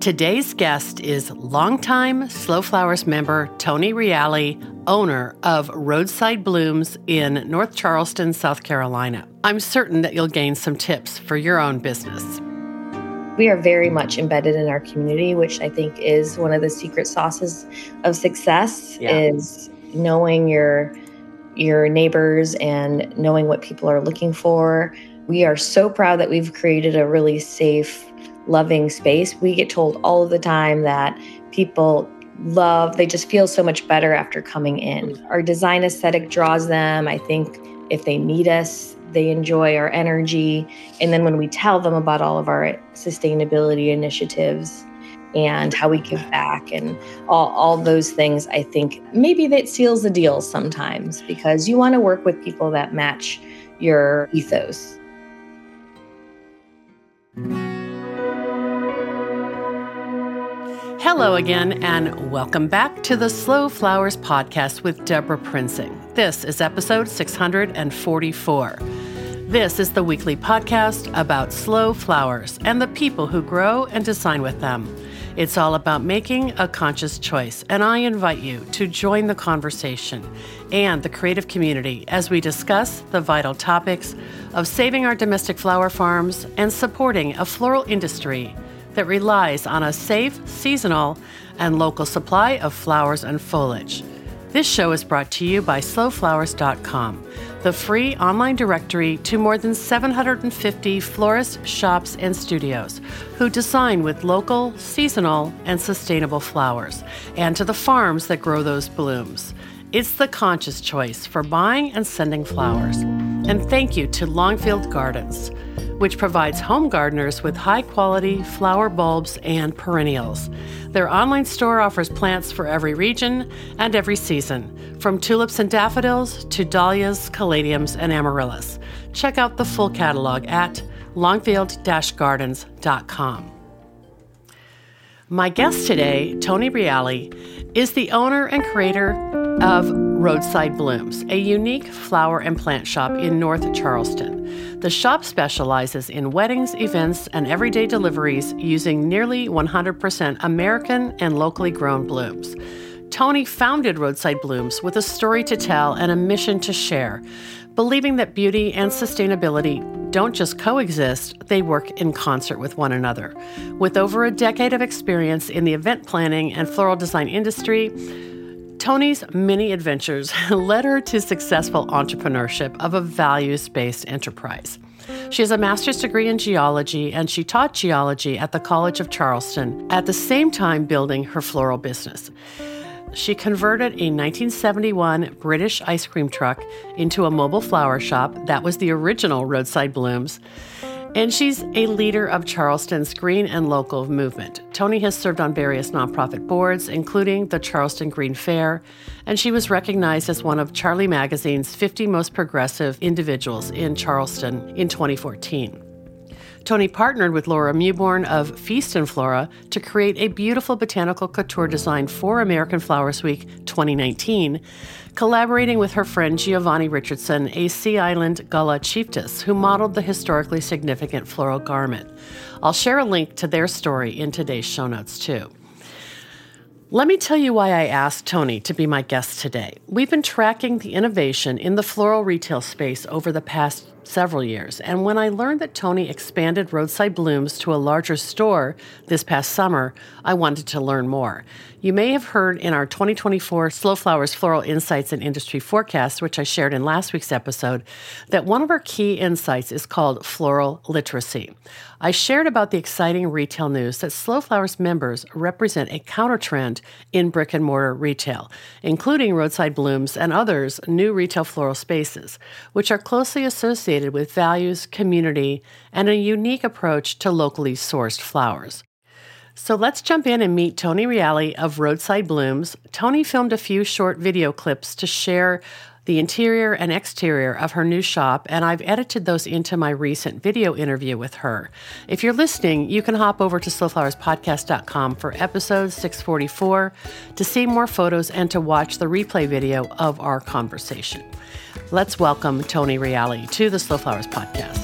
Today's guest is longtime Slow Flowers member Toni Reale, owner of Roadside Blooms in North Charleston, South Carolina. I'm certain that you'll gain some tips for your own business. We are very much embedded in our community, which I think is one of the secret sauces of success yeah. is knowing your your neighbors and knowing what people are looking for. We are so proud that we've created a really safe loving space. We get told all of the time that people love, they just feel so much better after coming in. Mm. Our design aesthetic draws them. I think if they meet us, they enjoy our energy. And then when we tell them about all of our sustainability initiatives, and how we give back and all, all those things i think maybe that seals the deal sometimes because you want to work with people that match your ethos Hello again, and welcome back to the Slow Flowers podcast with Debra Prinzing. This is episode 644. This is the weekly podcast about slow flowers and the people who grow and design with them. It's all about making a conscious choice, and I invite you to join the conversation and the creative community as we discuss the vital topics of saving our domestic flower farms and supporting a floral industry that relies on a safe, seasonal, and local supply of flowers and foliage. This show is brought to you by slowflowers.com, the free online directory to more than 750 florists, shops, and studios who design with local, seasonal, and sustainable flowers, and to the farms that grow those blooms. It's the conscious choice for buying and sending flowers. And thank you to Longfield Gardens which provides home gardeners with high quality flower bulbs and perennials. Their online store offers plants for every region and every season, from tulips and daffodils to dahlias, caladiums, and amaryllis. Check out the full catalog at longfield gardens.com. My guest today, Toni Reale, is the owner and creator of Roadside Blooms, a unique flower and plant shop in North Charleston. The shop specializes in weddings, events, and everyday deliveries using nearly 100% American and locally grown blooms. Toni founded Roadside Blooms with a story to tell and a mission to share, believing that beauty and sustainability don't just coexist, they work in concert with one another. With over a decade of experience in the event planning and floral design industry, Toni's many adventures led her to successful entrepreneurship of a values based enterprise. She has a master's degree in geology and she taught geology at the College of Charleston at the same time building her floral business. She converted a 1971 British ice cream truck into a mobile flower shop that was the original Roadside Blooms. And she's a leader of Charleston's green and local movement. Toni has served on various nonprofit boards, including the Charleston Green Fair, and she was recognized as one of Charlie Magazine's 50 most progressive individuals in Charleston in 2014. Toni partnered with Laura Mewborn of Feast and Flora to create a beautiful botanical couture design for American Flowers Week 2019, collaborating with her friend Giovanni Richardson, a Sea Island Gullah chiefess who modeled the historically significant floral garment. I'll share a link to their story in today's show notes, too. Let me tell you why I asked Toni to be my guest today. We've been tracking the innovation in the floral retail space over the past several years, and when I learned that Toni expanded Roadside Blooms to a larger store this past summer, I wanted to learn more. You may have heard in our 2024 Slow Flowers Floral Insights and Industry Forecast, which I shared in last week's episode, that one of our key insights is called floral literacy. I shared about the exciting retail news that Slow Flowers members represent a counter trend in brick and mortar retail, including Roadside Blooms and others new retail floral spaces, which are closely associated with values, community, and a unique approach to locally sourced flowers. So let's jump in and meet Toni Reale of Roadside Blooms. Toni filmed a few short video clips to share the interior and exterior of her new shop, and I've edited those into my recent video interview with her. If you're listening, you can hop over to slowflowerspodcast.com for episode 644 to see more photos and to watch the replay video of our conversation. Let's welcome Toni Reale to the Slow Flowers podcast.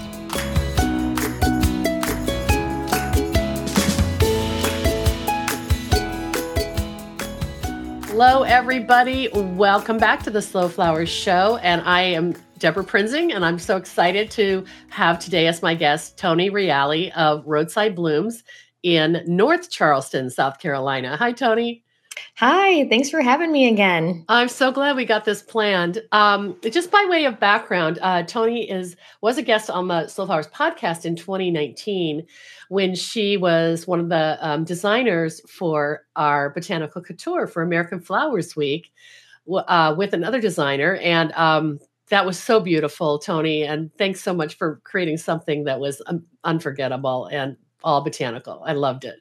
Hello, everybody. Welcome back to the Slow Flowers Show. And I am Debra Prinzing, and I'm so excited to have today as my guest Toni Reale of Roadside Blooms in North Charleston, South Carolina. Hi, Toni. Hi, thanks for having me again. I'm so glad we got this planned. Um, just by way of background, uh, Toni is was a guest on the Slow Flowers podcast in 2019 when she was one of the um, designers for our botanical couture for American Flowers Week uh, with another designer, and um, that was so beautiful, Toni. And thanks so much for creating something that was unforgettable and all botanical. I loved it.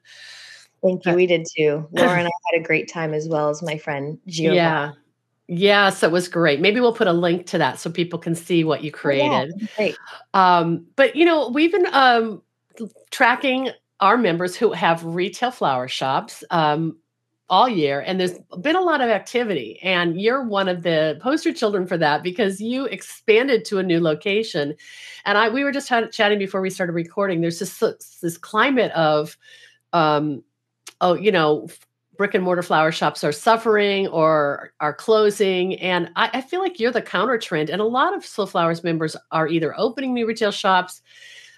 Thank you. We did too. Laura and I had a great time as well as my friend Gio. Yeah. Yes, it was great. Maybe we'll put a link to that so people can see what you created. Oh, yeah. Great. Um, but you know, we've been um, tracking our members who have retail flower shops um, all year, and there's been a lot of activity. And you're one of the poster children for that because you expanded to a new location. And I we were just chatting before we started recording. There's this this climate of um, oh, you know, brick and mortar flower shops are suffering or are closing. And I, I, feel like you're the counter trend. And a lot of Slow Flowers members are either opening new retail shops,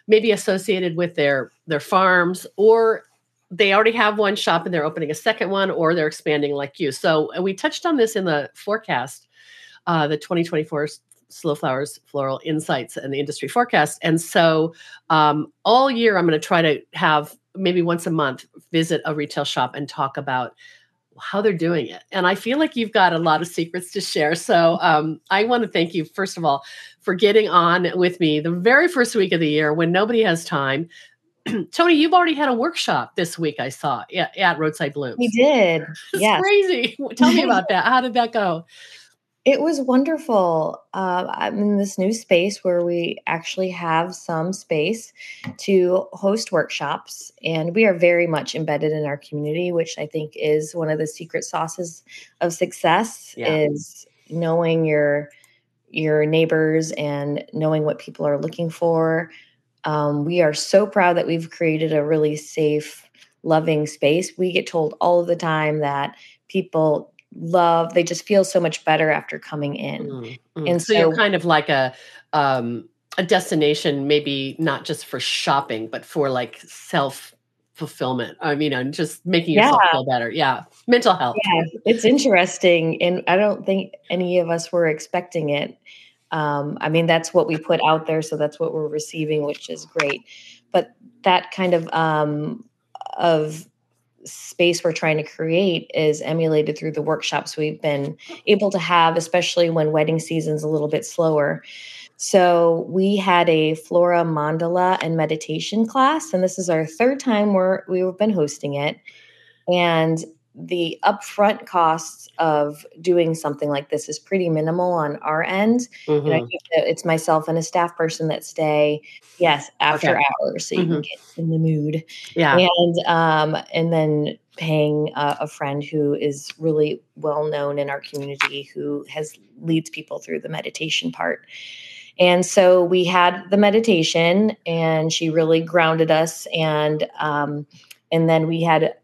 maybe associated with their their farms, or they already have one shop and they're opening a second one, or they're expanding like you. So we touched on this in the forecast, uh, the 2024 Slow Flowers Floral Insights and the industry forecast. And so um, all year, I'm going to try to have maybe once a month visit a retail shop and talk about how they're doing it. And I feel like you've got a lot of secrets to share. So um, I want to thank you, first of all, for getting on with me the very first week of the year when nobody has time. Toni, you've already had a workshop this week, I saw at, at Roadside Blooms. We did. Yeah. crazy. Tell me about that. How did that go? It was wonderful. Uh, I'm in this new space where we actually have some space to host workshops, and we are very much embedded in our community, which I think is one of the secret sauces of success. Yeah. Is knowing your your neighbors and knowing what people are looking for. Um, we are so proud that we've created a really safe, loving space. We get told all of the time that people love they just feel so much better after coming in. Mm-hmm. and so, so, you're kind of like a um a destination maybe not just for shopping but for like self fulfillment i mean and just making yourself yeah. feel better. Yeah mental health. Yeah it's interesting and i don't think any of us were expecting it. Um i mean that's what we put out there so that's what we're receiving which is great. But that kind of um of space we're trying to create is emulated through the workshops we've been able to have, especially when wedding season's a little bit slower. So we had a flora mandala and meditation class, and this is our third time we're we've been hosting it. And the upfront costs of doing something like this is pretty minimal on our end. Mm-hmm. And I mm-hmm. think that it's myself and a staff person that stay, yes, after okay. hours, so you mm-hmm. can get in the mood. Yeah, and um, and then paying uh, a friend who is really well known in our community who has leads people through the meditation part. And so we had the meditation, and she really grounded us, and um, and then we had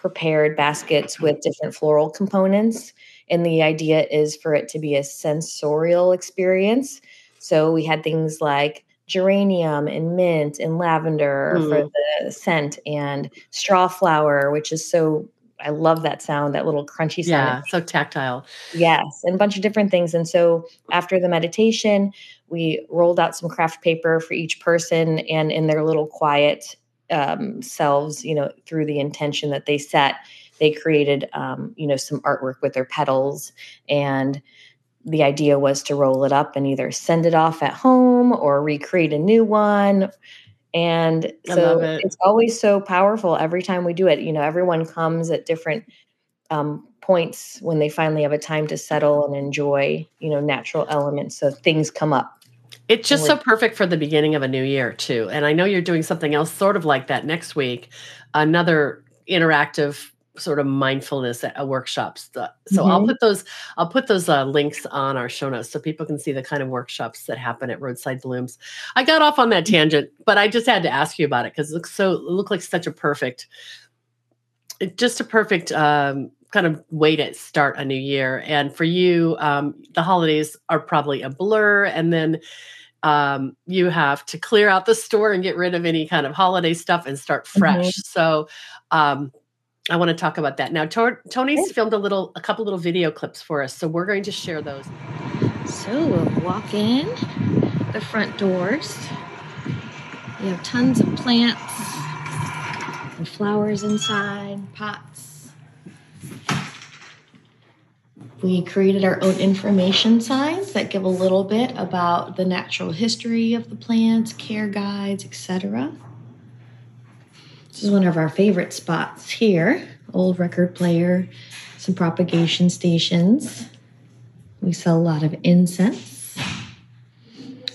prepared baskets with different floral components. And the idea is for it to be a sensorial experience. So we had things like geranium and mint and lavender mm. for the scent and straw flower, which is so I love that sound, that little crunchy sound. Yeah, so tactile. Yes, and a bunch of different things. And so after the meditation, we rolled out some craft paper for each person and in their little quiet um, selves, you know, through the intention that they set, they created, um, you know, some artwork with their petals. And the idea was to roll it up and either send it off at home or recreate a new one. And so it. it's always so powerful every time we do it. You know, everyone comes at different um, points when they finally have a time to settle and enjoy, you know, natural elements. So things come up it's just so perfect for the beginning of a new year, too. And I know you're doing something else sort of like that next week, another interactive sort of mindfulness at, workshops. So mm-hmm. I'll put those I'll put those uh, links on our show notes so people can see the kind of workshops that happen at Roadside Blooms. I got off on that tangent, but I just had to ask you about it because it looks so it looked like such a perfect just a perfect um, kind of way to start a new year. And for you, um, the holidays are probably a blur. And then um, you have to clear out the store and get rid of any kind of holiday stuff and start fresh. Mm-hmm. So um, I want to talk about that now. Toni's filmed a little, a couple little video clips for us, so we're going to share those. So we'll walk in the front doors. We have tons of plants and flowers inside, pots. We created our own information signs that give a little bit about the natural history of the plants, care guides, etc. This is one of our favorite spots here. Old record player, some propagation stations. We sell a lot of incense.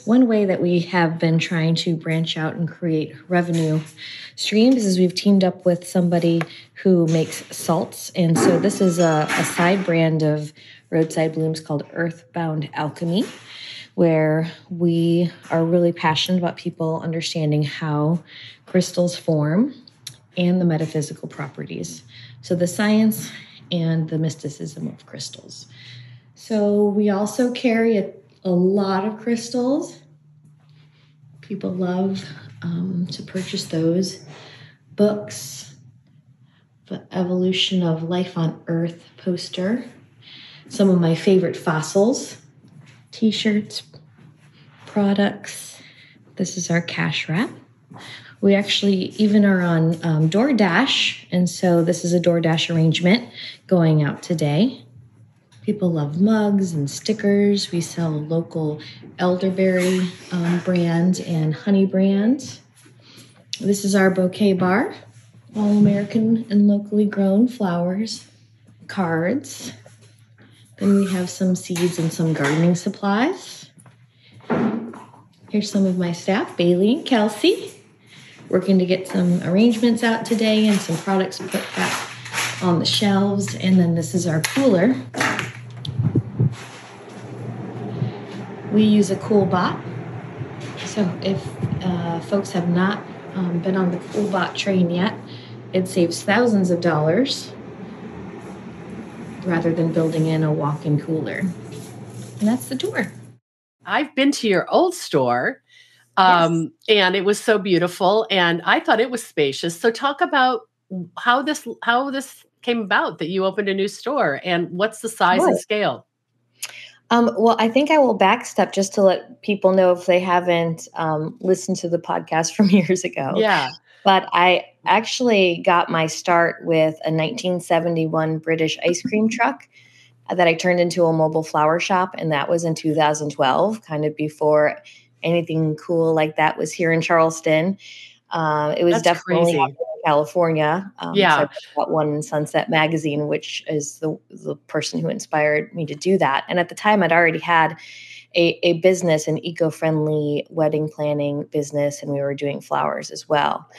One way that we have been trying to branch out and create revenue streams is we've teamed up with somebody who makes salts. And so this is a, a side brand of roadside blooms called Earthbound Alchemy where we are really passionate about people understanding how crystals form and the metaphysical properties. So, the science and the mysticism of crystals. So, we also carry a, a lot of crystals. People love um, to purchase those books, the Evolution of Life on Earth poster, some of my favorite fossils, t shirts, products. This is our cash wrap. We actually even are on um, DoorDash. And so this is a DoorDash arrangement going out today. People love mugs and stickers. We sell local elderberry um, brand and honey brand. This is our bouquet bar, all American and locally grown flowers, cards. Then we have some seeds and some gardening supplies. Here's some of my staff, Bailey and Kelsey working to get some arrangements out today and some products put back on the shelves. And then this is our cooler. We use a CoolBot. So if uh, folks have not um, been on the CoolBot train yet, it saves thousands of dollars rather than building in a walk-in cooler. And that's the tour. I've been to your old store um, yes. and it was so beautiful and i thought it was spacious so talk about how this how this came about that you opened a new store and what's the size sure. and scale um, well, I think I will backstep just to let people know if they haven't um, listened to the podcast from years ago. Yeah. But I actually got my start with a 1971 British ice cream truck that I turned into a mobile flower shop. And that was in 2012, kind of before anything cool like that was here in Charleston. Uh, it was That's definitely in California. Um, yeah, so I got one in Sunset Magazine, which is the the person who inspired me to do that. And at the time, I'd already had a, a business, an eco friendly wedding planning business, and we were doing flowers as well.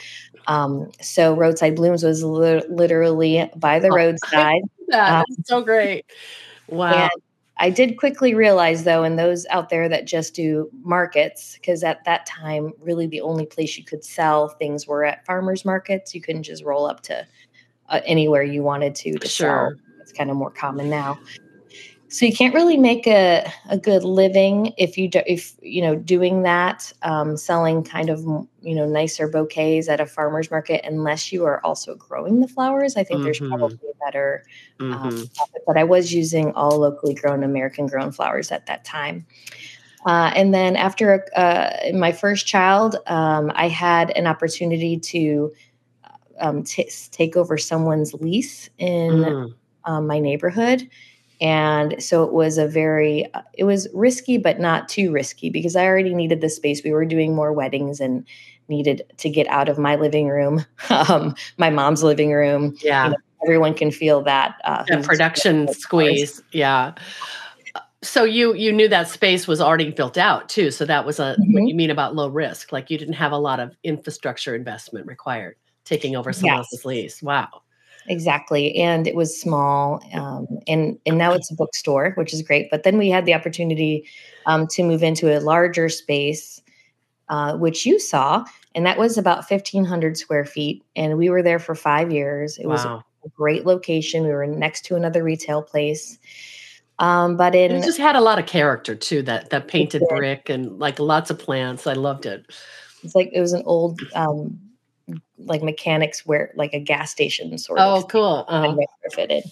Um, so Roadside Blooms was li- literally by the oh, roadside. That. Um, so great. Wow. I did quickly realize, though, and those out there that just do markets, because at that time, really the only place you could sell things were at farmers markets. You couldn't just roll up to uh, anywhere you wanted to to sure. sell. It's kind of more common now so you can't really make a, a good living if you do, if you know doing that um, selling kind of you know nicer bouquets at a farmer's market unless you are also growing the flowers i think mm-hmm. there's probably a better um, mm-hmm. but i was using all locally grown american grown flowers at that time uh, and then after uh, my first child um, i had an opportunity to um, t- take over someone's lease in mm. Um, my neighborhood and so it was a very it was risky but not too risky because i already needed the space. We were doing more weddings and needed to get out of my living room um, my mom's living room. Yeah. You know, everyone can feel that uh, production squeeze. yeah. So you you knew that space was already built out too. So that was a mm-hmm. what you mean about low risk like you didn't have a lot of infrastructure investment required taking over someone yes. else's lease. Wow exactly and it was small um, and and now it's a bookstore which is great but then we had the opportunity um, to move into a larger space uh, which you saw and that was about 1500 square feet and we were there for five years it wow. was a great location. We were next to another retail place. Um, but in it just had a lot of character too. That that painted brick and like lots of plants. I loved it. It's like it was an old um, like mechanics where like a gas station sort of. Oh, cool. Uh-huh. Retrofitted.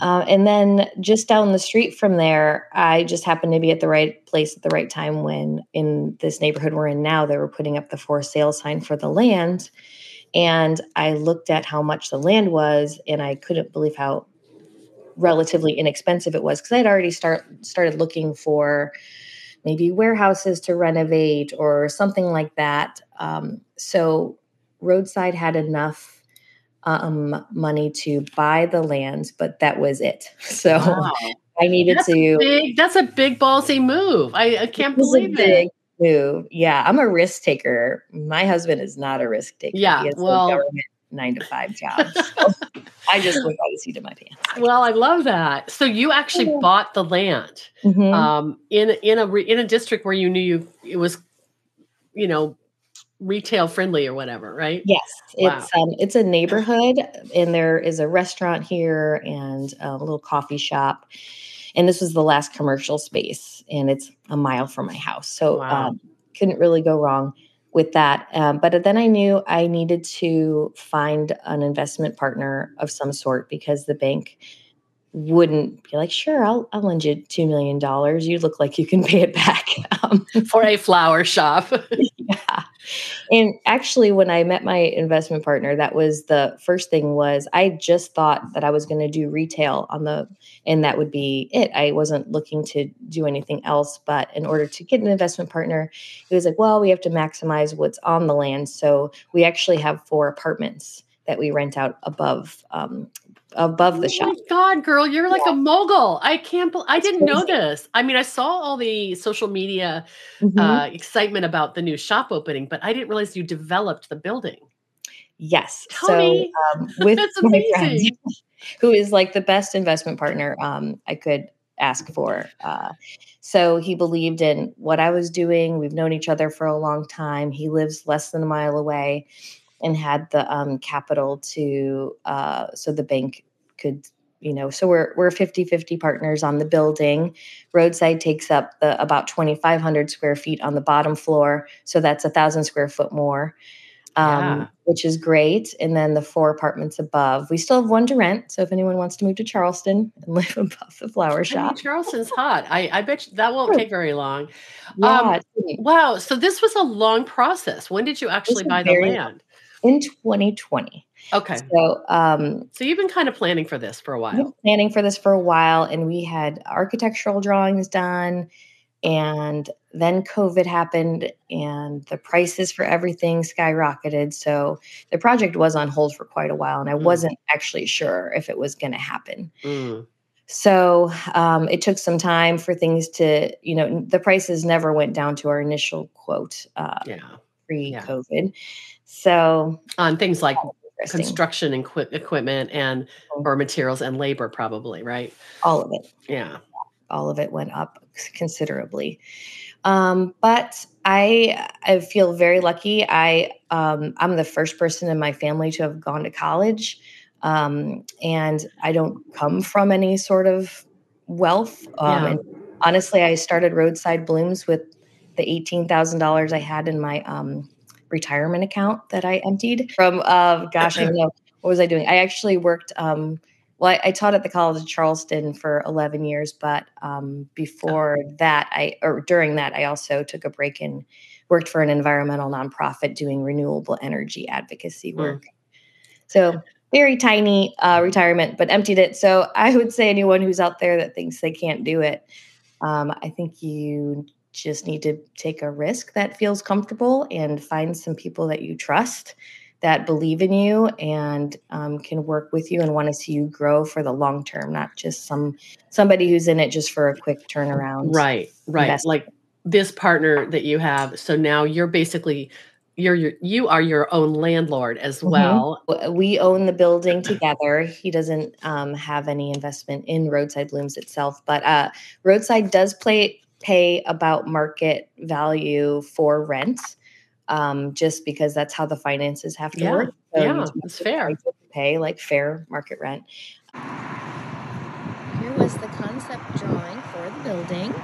Uh, and then just down the street from there, I just happened to be at the right place at the right time when in this neighborhood we're in now, they were putting up the for sale sign for the land. And I looked at how much the land was, and I couldn't believe how relatively inexpensive it was because I'd already start started looking for maybe warehouses to renovate or something like that. Um, so Roadside had enough um, money to buy the land, but that was it. So wow. I needed that's to. A big, that's a big ballsy move. I, I can't believe it. Move. Yeah, I'm a risk taker. My husband is not a risk taker. Yeah, well, nine to five job. So I just look by the seat of my pants. Well, I love that. So you actually yeah. bought the land mm-hmm. um, in in a in a district where you knew you it was, you know, retail friendly or whatever, right? Yes, wow. it's um, it's a neighborhood, and there is a restaurant here and a little coffee shop. And this was the last commercial space, and it's a mile from my house, so wow. um, couldn't really go wrong with that. Um, but then I knew I needed to find an investment partner of some sort because the bank wouldn't be like, sure, I'll, I'll lend you $2 million. You look like you can pay it back. Um, For a flower shop. yeah. And actually, when I met my investment partner, that was the first thing was I just thought that I was going to do retail on the, and that would be it. I wasn't looking to do anything else. But in order to get an investment partner, it was like, well, we have to maximize what's on the land. So we actually have four apartments that we rent out above um, above the oh shop. God, girl, you're like yeah. a mogul. I can't. I didn't know this. I mean, I saw all the social media mm-hmm. uh, excitement about the new shop opening, but I didn't realize you developed the building. Yes. Toni, so um, with my friend, who is like the best investment partner um, I could ask for. Uh, so he believed in what I was doing. We've known each other for a long time. He lives less than a mile away and had the um, capital to uh, so the bank could you know so we're we're 50 50 partners on the building. Roadside takes up the about 2500 square feet on the bottom floor so that's a thousand square foot more um, yeah. which is great. And then the four apartments above we still have one to rent so if anyone wants to move to charleston and live above the flower shop I mean, charleston's hot. I, I bet you that won't take very long. Yeah, um, wow so this was a long process. When did you actually buy the land in 2020. Okay. So, um, so you've been kind of planning for this for a while. Planning for this for a while, and we had architectural drawings done, and then COVID happened, and the prices for everything skyrocketed. So the project was on hold for quite a while, and I mm. wasn't actually sure if it was going to happen. Mm. So um, it took some time for things to, you know, the prices never went down to our initial quote uh, yeah. pre-COVID. Yeah. So on things like construction and equi- equipment and mm-hmm. or materials and labor, probably right. All of it. Yeah, all of it went up considerably. Um, but I I feel very lucky. I um, I'm the first person in my family to have gone to college, um, and I don't come from any sort of wealth. Um, yeah. And honestly, I started Roadside Blooms with the eighteen thousand dollars I had in my um, retirement account that I emptied from, uh, gosh, I don't know, what was I doing? I actually worked, um, well, I, I, taught at the College of Charleston for 11 years, but um, before oh. that, I, or during that, I also took a break and worked for an environmental nonprofit doing renewable energy advocacy hmm. work. Mm. So, very tiny uh, retirement, but emptied it. So, I would say anyone who's out there that thinks they can't do it, um, I think you just need to take a risk that feels comfortable and find some people that you trust that believe in you and um, can work with you and want to see you grow for the long term not just some somebody who's in it just for a quick turnaround right right investment. like this partner that you have so now you're basically you're, you're you are your own landlord as mm-hmm. well we own the building together he doesn't um, have any investment in roadside blooms itself but uh, roadside does play pay about market value for rent um, just because that's how the finances have to yeah. work. So yeah, it's fair. pay like fair market rent. Here was the concept drawing for the building.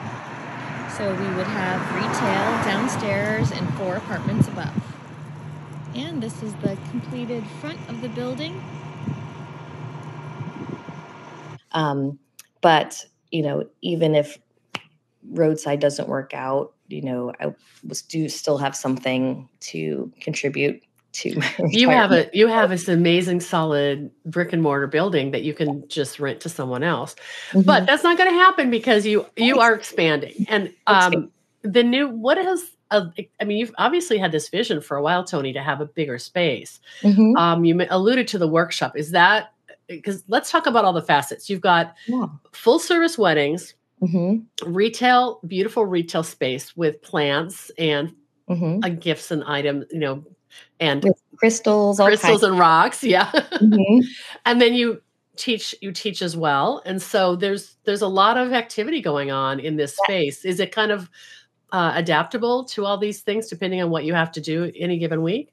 So we would have retail downstairs and four apartments above. And this is the completed front of the building. Um, but you know, even if roadside doesn't work out, you know, I was do still have something to contribute to. you have a you have this amazing solid brick and mortar building that you can just rent to someone else, mm-hmm. but that's not going to happen because you you are expanding and um, the new what has uh, I mean, you've obviously had this vision for a while, Toni, to have a bigger space. Mm-hmm. Um, you alluded to the workshop. Is that because let's talk about all the facets. You've got yeah. full service weddings, mm-hmm. retail, beautiful retail space with plants and mm-hmm. uh, gifts and items, you know, and with crystals, crystals and rocks. Yeah. Mm-hmm. and then you teach you teach as well and so there's there's a lot of activity going on in this yeah. space is it kind of uh, adaptable to all these things depending on what you have to do any given week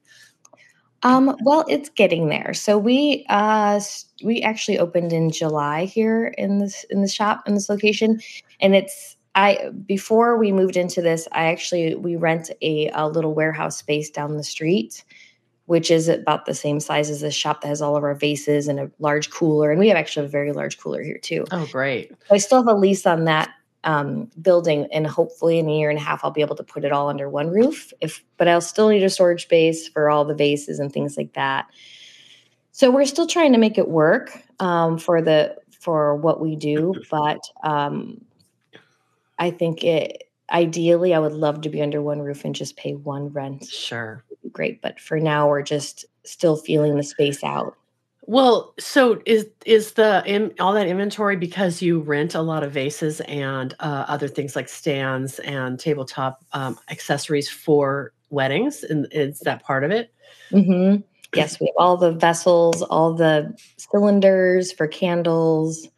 um, well, it's getting there. So we uh, we actually opened in July here in this in the shop in this location, and it's I before we moved into this, I actually we rent a, a little warehouse space down the street, which is about the same size as this shop that has all of our vases and a large cooler, and we have actually a very large cooler here too. Oh, great! I still have a lease on that um, building and hopefully in a year and a half i'll be able to put it all under one roof. If but i'll still need a storage space for all the vases and things like that. So we're still trying to make it work um, for the for what we do but um, i think it ideally i would love to be under one roof and just pay one rent. Sure. Great but for now we're just still feeling the space out well, so is is the in, all that inventory because you rent a lot of vases and uh, other things like stands and tabletop um, accessories for weddings, and is that part of it? Mm-hmm. Yes, we have all the vessels, all the cylinders for candles,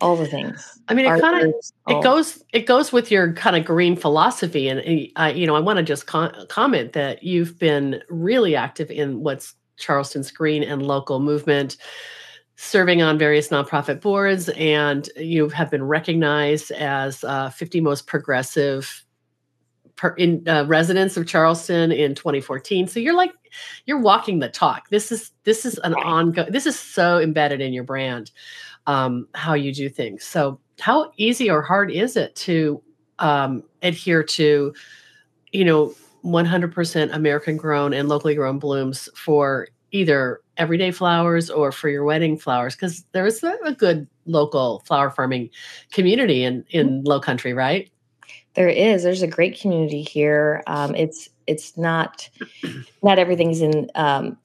all the things. I mean, it kind of it goes it goes with your kind of green philosophy, and uh, you know, I want to just con- comment that you've been really active in what's Charleston's green and local movement, serving on various nonprofit boards, and you have been recognized as uh, 50 most progressive per, in uh, residents of Charleston in 2014. So you're like you're walking the talk. This is this is an ongoing. This is so embedded in your brand, um, how you do things. So how easy or hard is it to um, adhere to, you know, 100% American grown and locally grown blooms for either everyday flowers or for your wedding flowers because there is a good local flower farming community in in mm-hmm. low country right there is there's a great community here um, it's it's not not everything's in um,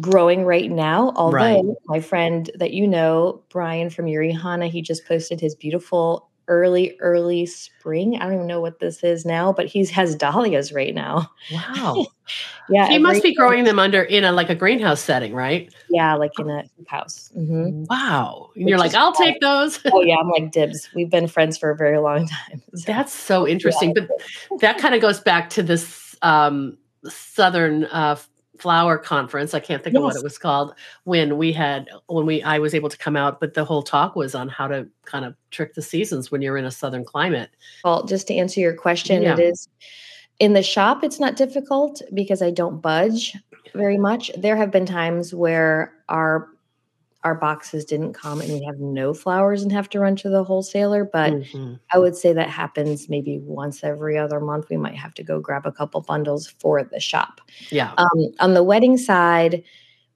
growing right now although right. my friend that you know brian from Hana, he just posted his beautiful early early spring i don't even know what this is now but he has dahlias right now wow yeah he must be growing them under in a like a greenhouse setting right yeah like in a house mm-hmm. wow and you're like i'll take those oh yeah i'm like dibs we've been friends for a very long time so. that's so interesting yeah. but that kind of goes back to this um southern uh flower conference. I can't think yes. of what it was called when we had when we I was able to come out, but the whole talk was on how to kind of trick the seasons when you're in a southern climate. Well, just to answer your question, yeah. it is in the shop it's not difficult because I don't budge very much. There have been times where our our boxes didn't come and we have no flowers and have to run to the wholesaler. But mm-hmm. I would say that happens maybe once every other month. We might have to go grab a couple bundles for the shop. Yeah. Um, on the wedding side,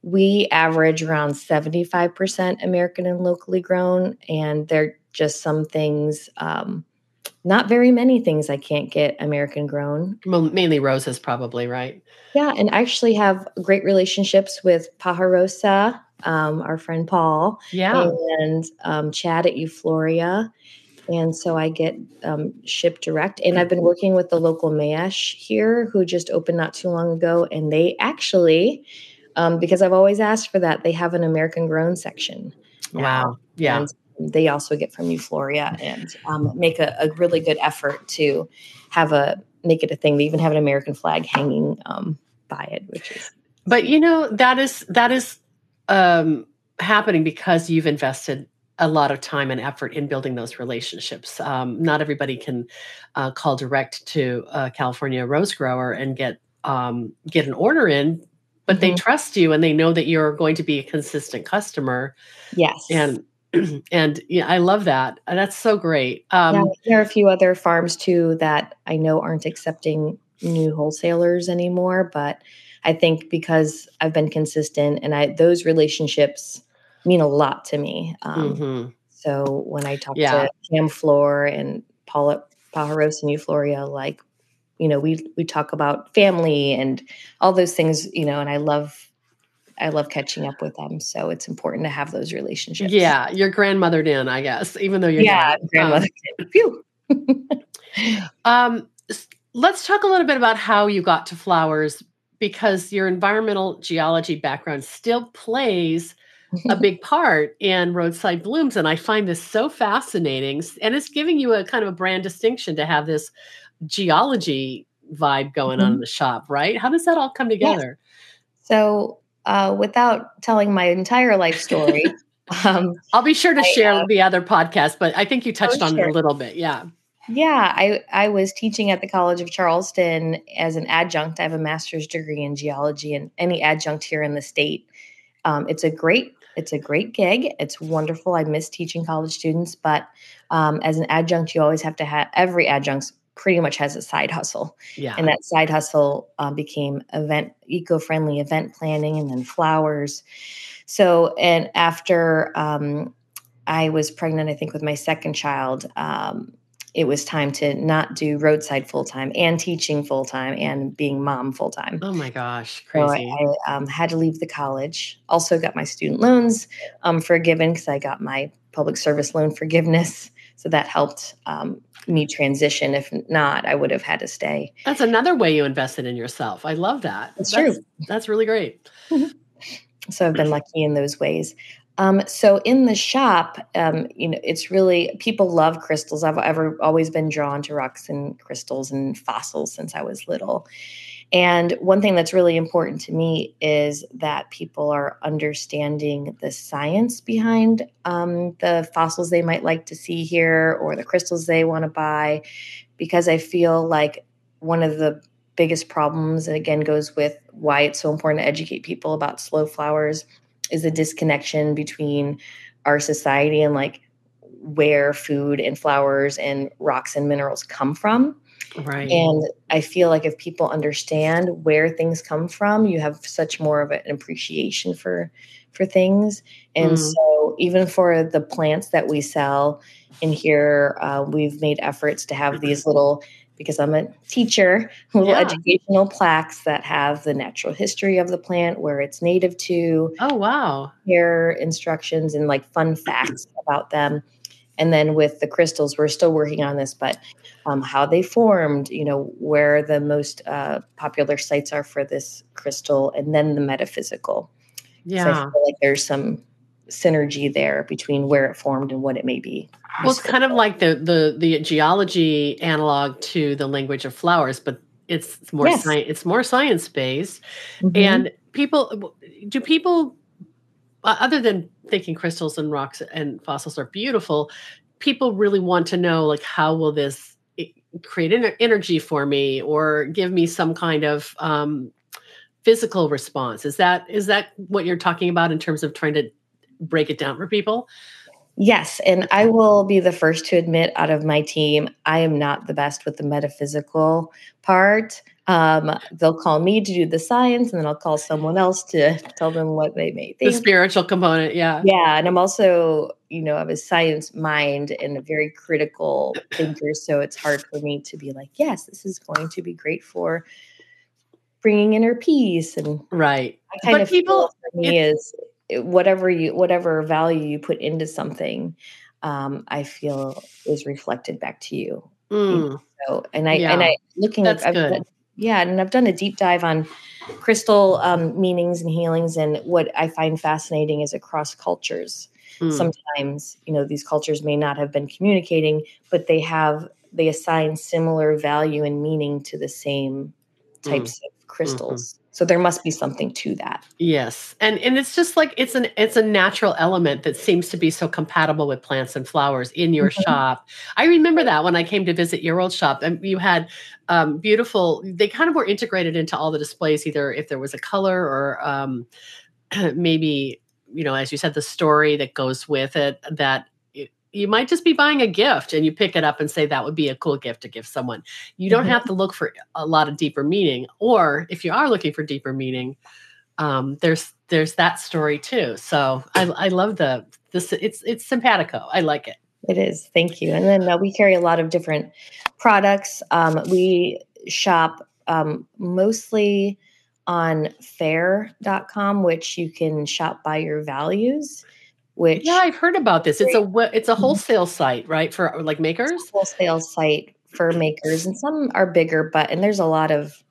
we average around 75% American and locally grown. And there are just some things, um, not very many things I can't get American grown. Well, mainly roses, probably, right? Yeah. And I actually have great relationships with Pajarosa um, our friend Paul, yeah, and um, Chad at Euphoria. And so I get um, shipped direct. And I've been working with the local Mayesh here, who just opened not too long ago. And they actually, um, because I've always asked for that, they have an American grown section. Now. Wow. Yeah. And they also get from Euphoria and um, make a, a, really good effort to have a make it a thing. They even have an American flag hanging um, by it, which is. But you know that is that is um, happening because you've invested a lot of time and effort in building those relationships. Um, not everybody can uh, call direct to a California rose grower and get um, get an order in, but mm-hmm. they trust you and they know that you're going to be a consistent customer. Yes, and and yeah, I love that. That's so great. Um, yeah, there are a few other farms too that I know aren't accepting new wholesalers anymore, but I think because I've been consistent and I those relationships mean a lot to me. Um, mm-hmm. So when I talk yeah. to Cam Floor and Paula Pajaros and Euphoria, like, you know, we we talk about family and all those things, you know, and I love I love catching up with them. So it's important to have those relationships. Yeah, your grandmother in, I guess, even though you're yeah, not, grandmother um, Phew. um, let's talk a little bit about how you got to flowers because your environmental geology background still plays a big part in roadside blooms and i find this so fascinating and it's giving you a kind of a brand distinction to have this geology vibe going mm-hmm. on in the shop right how does that all come together so uh, without telling my entire life story um, i'll be sure to I, share uh, the other podcast but i think you touched oh, on sure. it a little bit yeah yeah, I, I was teaching at the College of Charleston as an adjunct. I have a master's degree in geology, and any adjunct here in the state, um, it's a great it's a great gig. It's wonderful. I miss teaching college students, but um, as an adjunct, you always have to have every adjunct pretty much has a side hustle. Yeah. And that side hustle um, became event eco-friendly event planning and then flowers. So and after um, I was pregnant, I think with my second child, um, it was time to not do roadside full time and teaching full time and being mom full time. Oh my gosh, crazy! So I, um, had to leave the college. Also got my student loans um, forgiven because I got my public service loan forgiveness. So that helped um, me transition. If not, I would have had to stay. That's another way you invested in yourself. I love that. That's, that's true. That's really great. so I've been lucky in those ways. Um, so in the shop, um, you know, it's really people love crystals. I've ever always been drawn to rocks and crystals and fossils since I was little. And one thing that's really important to me is that people are understanding the science behind um, the fossils they might like to see here or the crystals they want to buy, because I feel like one of the biggest problems, and again goes with why it's so important to educate people about slow flowers is a disconnection between our society and like where food and flowers and rocks and minerals come from. Right. And I feel like if people understand where things come from, you have such more of an appreciation for for things. And mm. so even for the plants that we sell in here, uh, we've made efforts to have these little because I'm a teacher, little yeah. educational plaques that have the natural history of the plant, where it's native to. Oh, wow. Here instructions and like fun facts about them. And then with the crystals, we're still working on this, but um, how they formed, you know, where the most uh, popular sites are for this crystal, and then the metaphysical. Yeah. So I feel like there's some synergy there between where it formed and what it may be. Well, it's kind of like the the the geology analog to the language of flowers, but it's more yes. science. It's more science based, mm-hmm. and people do people other than thinking crystals and rocks and fossils are beautiful. People really want to know like how will this create energy for me or give me some kind of um, physical response. Is that is that what you're talking about in terms of trying to break it down for people? Yes. And I will be the first to admit out of my team, I am not the best with the metaphysical part. Um, they'll call me to do the science, and then I'll call someone else to tell them what they may think. The spiritual component, yeah. Yeah. And I'm also, you know, I have a science mind and a very critical thinker. So it's hard for me to be like, yes, this is going to be great for bringing inner peace. And right. I kind but of people, for me is whatever you whatever value you put into something um, i feel is reflected back to you, mm. so and i yeah. and i looking That's at good. yeah and i've done a deep dive on crystal um, meanings and healings and what i find fascinating is across cultures mm. sometimes you know these cultures may not have been communicating but they have they assign similar value and meaning to the same types mm. of crystals. Mm-hmm. So there must be something to that. Yes. And and it's just like it's an it's a natural element that seems to be so compatible with plants and flowers in your mm-hmm. shop. I remember that when I came to visit your old shop and you had um, beautiful they kind of were integrated into all the displays either if there was a color or um, maybe you know as you said the story that goes with it that you might just be buying a gift and you pick it up and say that would be a cool gift to give someone. You don't mm-hmm. have to look for a lot of deeper meaning, or if you are looking for deeper meaning, um, there's there's that story too. So I, I love the this. It's it's simpatico. I like it. It is. Thank you. And then uh, we carry a lot of different products. Um, we shop um, mostly on faire.com, which you can shop by your values which yeah i've heard about this it's a it's a mm-hmm. wholesale site right for like makers wholesale site for makers and some are bigger but and there's a lot of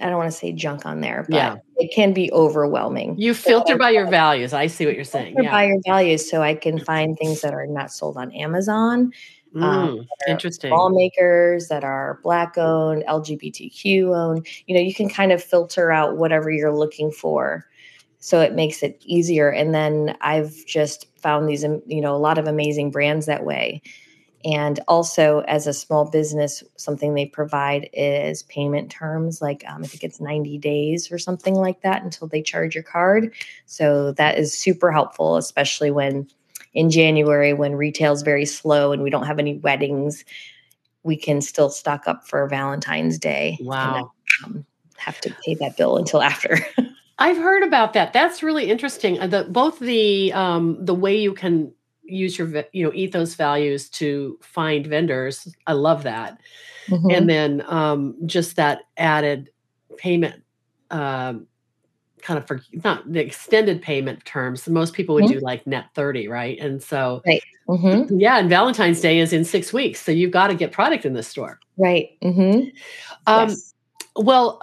i don't want to say junk on there but yeah. it can be overwhelming you filter so by your values i see what you're saying yeah. by your values so i can find things that are not sold on amazon um, mm, um, interesting lawmakers that are black owned lgbtq owned you know you can kind of filter out whatever you're looking for so it makes it easier. And then i've just found these you know a lot of amazing brands that way. And also as a small business something they provide is payment terms like um, i think it's 90 days or something like that until they charge your card. So that is super helpful especially when in january when retail is very slow and we don't have any weddings we can still stock up for valentine's day wow. and, um, have to pay that bill until after I've heard about that. That's really interesting. Uh, the, both the um, the way you can use your you know ethos values to find vendors. I love that, mm-hmm. and then um, just that added payment. Um, kind of for not the extended payment terms. Most people would mm-hmm. do like net 30, right? And so, right. Mm-hmm. yeah, and Valentine's Day is in six weeks. So you've got to get product in the store. Right. Mm-hmm. Um, yes. Well,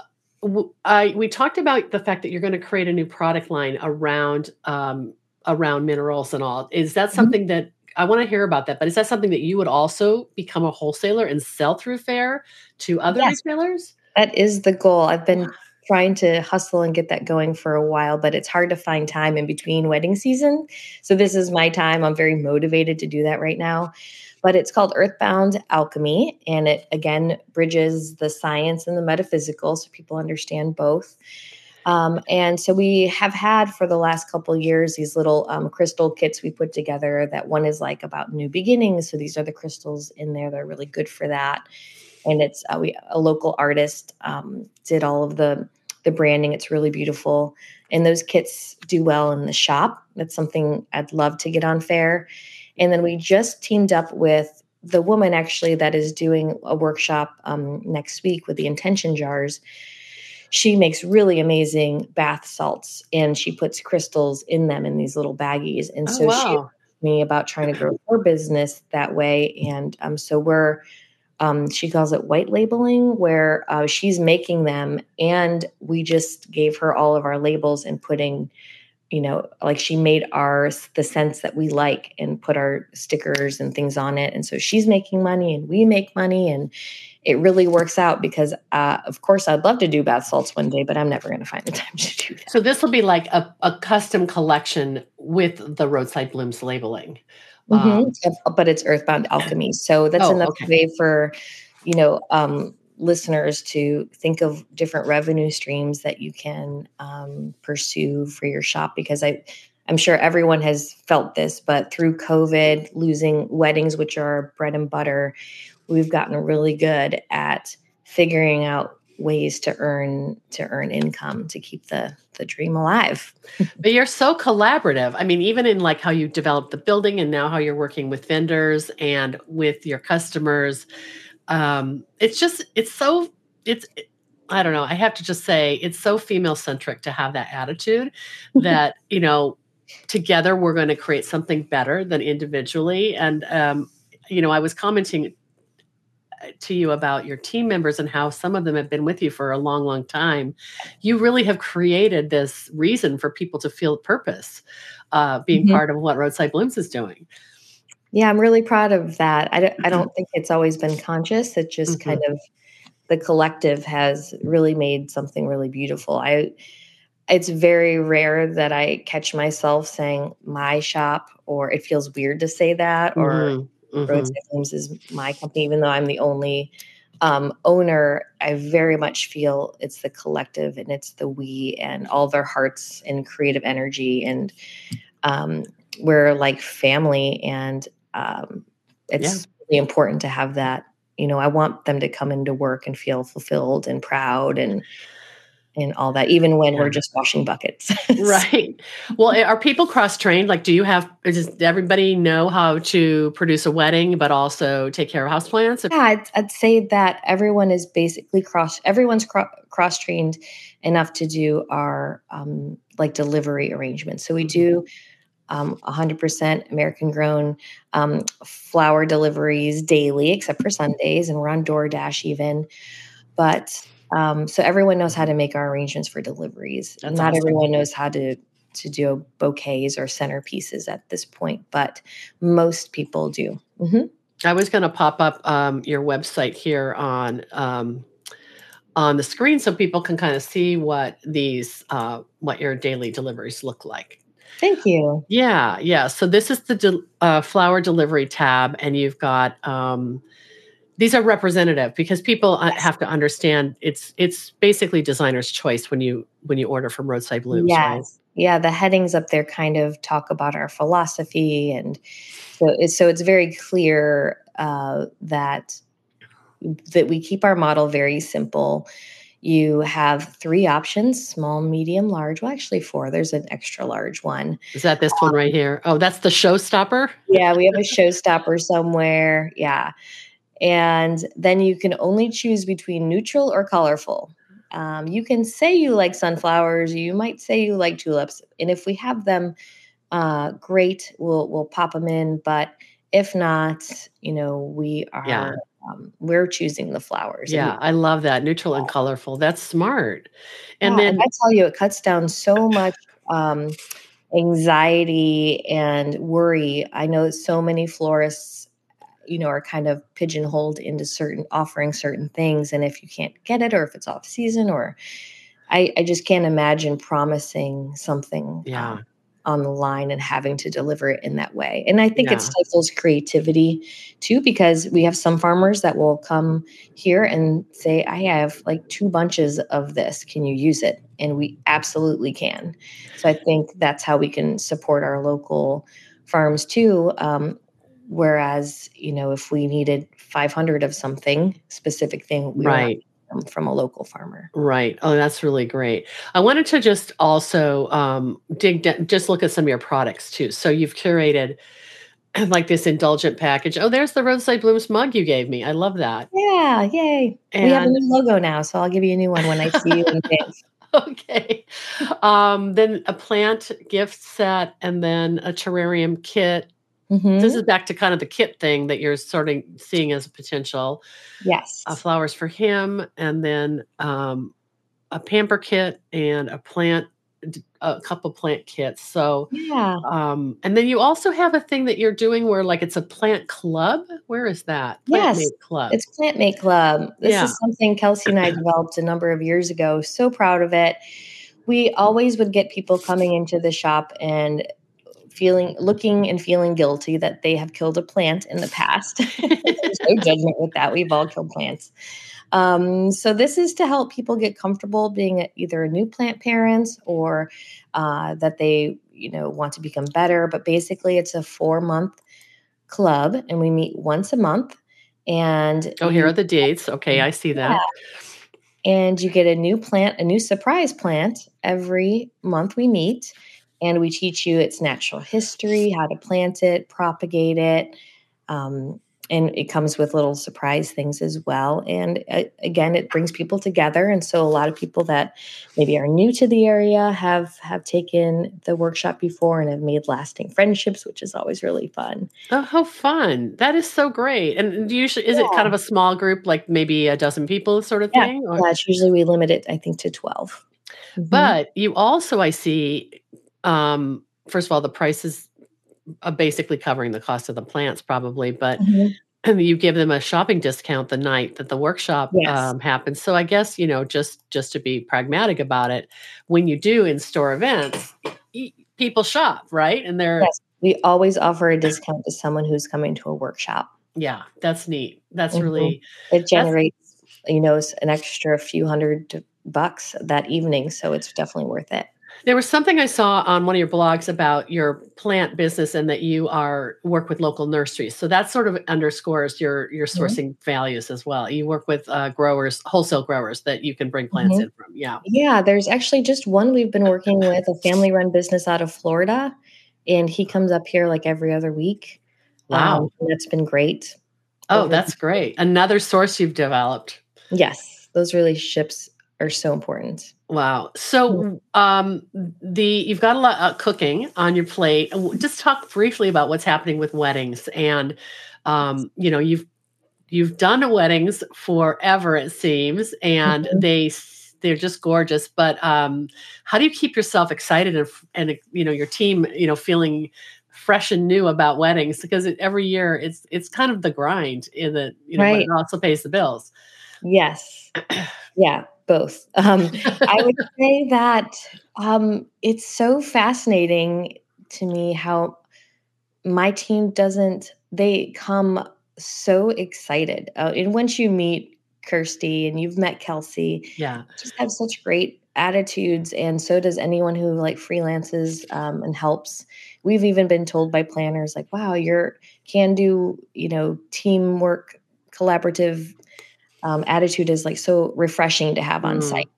I, we talked about the fact that you're going to create a new product line around um, around minerals and all. Is that mm-hmm. something mm-hmm. that I want to hear about that? But is that something that you would also become a wholesaler and sell through Faire to other yes. retailers? That is the goal. I've been trying to hustle and get that going for a while, but it's hard to find time in between wedding season. So this is my time. I'm very motivated to do that right now but it's called Earthbound Alchemy. And it again bridges the science and the metaphysical so people understand both. Um, and so we have had for the last couple years these little um, crystal kits we put together. That one is like about new beginnings. So these are the crystals in there. They're really good for that. And it's uh, we a local artist um, did all of the the branding. It's really beautiful, and those kits do well in the shop. That's something I'd love to get on Faire. And then we just teamed up with the woman actually that is doing a workshop um, next week with the intention jars. She makes really amazing bath salts and she puts crystals in them in these little baggies. And oh, so wow. she me about trying to grow her business that way. And um, so we're um, she calls it white labeling, where uh, she's making them, and we just gave her all of our labels and putting you know like she made ours the sense that we like and put our stickers and things on it. And so she's making money and we make money. And it really works out because uh, of course i'd love to do bath salts one day but i'm never going to find the time to do that. So this will be like a, a custom collection with the roadside blooms labeling. Mm-hmm. um, but it's earthbound alchemy. So that's oh, another okay. way for you know um, listeners to think of different revenue streams that you can um, pursue for your shop because I I'm sure everyone has felt this, but through COVID, losing weddings, which are bread and butter, we've gotten really good at figuring out ways to earn to earn income to keep the the dream alive. but you're so collaborative. I mean, even in like how you developed the building and now how you're working with vendors and with your customers um, it's just it's so it's I don't know. I have to just say it's so female centric to have that attitude that you know together we're going to create something better than individually. And um, you know, I was commenting uh, to you about your team members and how some of them have been with you for a long, long time. You really have created this reason for people to feel purpose, uh, being mm-hmm. part of what Roadside Blooms is doing. Yeah, I'm really proud of that. I don't, I mm-hmm. don't think it's always been conscious. It just mm-hmm. kind of the collective has really made something really beautiful. I it's very rare that I catch myself saying my shop or it feels weird to say that or mm-hmm. mm-hmm. Roadside Blooms is my company, even though I'm the only um, owner. I very much feel it's the collective and it's the we and all their hearts and creative energy and um, we're like family and um, it's yeah. really important to have that. You know, I want them to come into work and feel fulfilled and proud and and all that, even when yeah. we're just washing buckets. right. Well, are people cross trained? Like, do you have, does everybody know how to produce a wedding, but also take care of houseplants? Yeah, I'd, I'd, say that everyone is basically cross, everyone's cro- cross trained enough to do our um, like delivery arrangements. So we mm-hmm. Um, 100% American grown um, flower deliveries daily, except for Sundays, and we're on DoorDash even. But um, so everyone knows how to make our arrangements for deliveries. That's Not awesome. everyone knows how to to do bouquets or centerpieces at this point, but most people do. Mm-hmm. I was going to pop up um, your website here on um, on the screen so people can kind of see what these uh, what your daily deliveries look like. Thank you. Yeah, yeah. So this is the de- uh, flower delivery tab, and you've got um, these are representative because people uh, yes. have to understand it's it's basically designer's choice when you when you order from roadside blooms yes. right yeah the headings up there kind of talk about our philosophy and so it's so it's very clear uh, that that we keep our model very simple you have three options small medium large. Well actually four. There's an extra large one. Is that this um, one right here? Oh that's the showstopper? Yeah we have a showstopper somewhere. Yeah. And then you can only choose between neutral or colorful. Um, you can say you like sunflowers, you might say you like tulips, and if we have them, uh, great, we'll we'll pop them in. But if not, you know, we are yeah. Um, we're choosing the flowers. Yeah, I love that neutral and colorful. That's smart. And yeah, then and I tell you, it cuts down so much um, anxiety and worry. I know so many florists you know are kind of pigeonholed into certain offering certain things and if you can't get it or if it's off season or i, I just can't imagine promising something yeah. um, on the line and having to deliver it in that way and i think yeah. it stifles creativity too because we have some farmers that will come here and say i have like two bunches of this can you use it and we absolutely can so i think that's how we can support our local farms too um, Whereas, you know, if we needed 500 of something specific thing, we right. From a local farmer. Right. Oh, that's really great. I wanted to just also um, dig, de- just look at some of your products too. So you've curated like this indulgent package. Oh, there's the roadside blooms mug you gave me. I love that. Yeah, yay! And we have a new logo now, so I'll give you a new one when I see you in Banff. okay. Um, then a plant gift set, and then a terrarium kit, Mm-hmm. This is back to kind of the kit thing that you're sort of seeing as a potential. Yes. Uh, flowers for him, and then um, a pamper kit and a plant, a couple plant kits. So, yeah. Um, and then you also have a thing that you're doing where like it's a plant club. Where is that? Plant yes. Club. It's Plant Mate Club. This yeah. is something Kelsey and I developed a number of years ago. So proud of it. We always would get people coming into the shop and feeling looking and feeling guilty that they have killed a plant in the past. No judgment with that. We've all killed plants. Um, so this is to help people get comfortable being either a new plant parents or uh, that they you know want to become better. But basically it's a four month club and we meet once a month and oh here are the dates. Okay i see that. Yeah. and you get a new plant a new surprise plant every month we meet and we teach you its natural history, how to plant it, propagate it. Um, and it comes with little surprise things as well. And uh, again, it brings people together. And so a lot of people that maybe are new to the area have have taken the workshop before and have made lasting friendships, which is always really fun. Oh, how fun! That is so great. And usually, is yeah. it kind of a small group, like maybe a dozen people, sort of yeah. thing? Or? Yeah, usually we limit it, I think, to 12 mm-hmm. But you also, I see, um, first of all, the price is uh, basically covering the cost of the plants, probably, but mm-hmm. you give them a shopping discount the night that the workshop yes. um, happens. So I guess you know just just to be pragmatic about it, when you do in store events, people shop right, and they're yes. we always offer a discount to someone who's coming to a workshop. Yeah, that's neat. That's mm-hmm. really it generates you know an extra few hundred bucks that evening, so it's definitely worth it. There was something I saw on one of your blogs about your plant business and that you are work with local nurseries. So that sort of underscores your your mm-hmm. sourcing mm-hmm. values as well. You work with uh, growers, wholesale growers that you can bring plants mm-hmm. in from. Yeah. Yeah, there's actually just one we've been working with a family run business out of Florida and he comes up here like every other week. Wow. Um, that's been great. Oh, that's great. Another source you've developed. Yes, those relationships are so important. Wow. So mm-hmm. um the you've got a lot of cooking on your plate. Just talk briefly about what's happening with weddings and um you know, you've you've done weddings forever it seems and mm-hmm. they they're just gorgeous but um how do you keep yourself excited and, and you know your team you know feeling fresh and new about weddings because it, every year it's it's kind of the grind in that you know right. it also pays the bills yes yeah both. Um, I would say that um, it's so fascinating to me how my team doesn't, they come so excited. Uh, and once you meet Kirsty and you've met Kelsey, yeah, just have such great attitudes. And so does anyone who like freelances um, and helps. We've even been told by planners, like, wow, you're can do, you know, teamwork, collaborative um, attitude is like so refreshing to have on mm. site.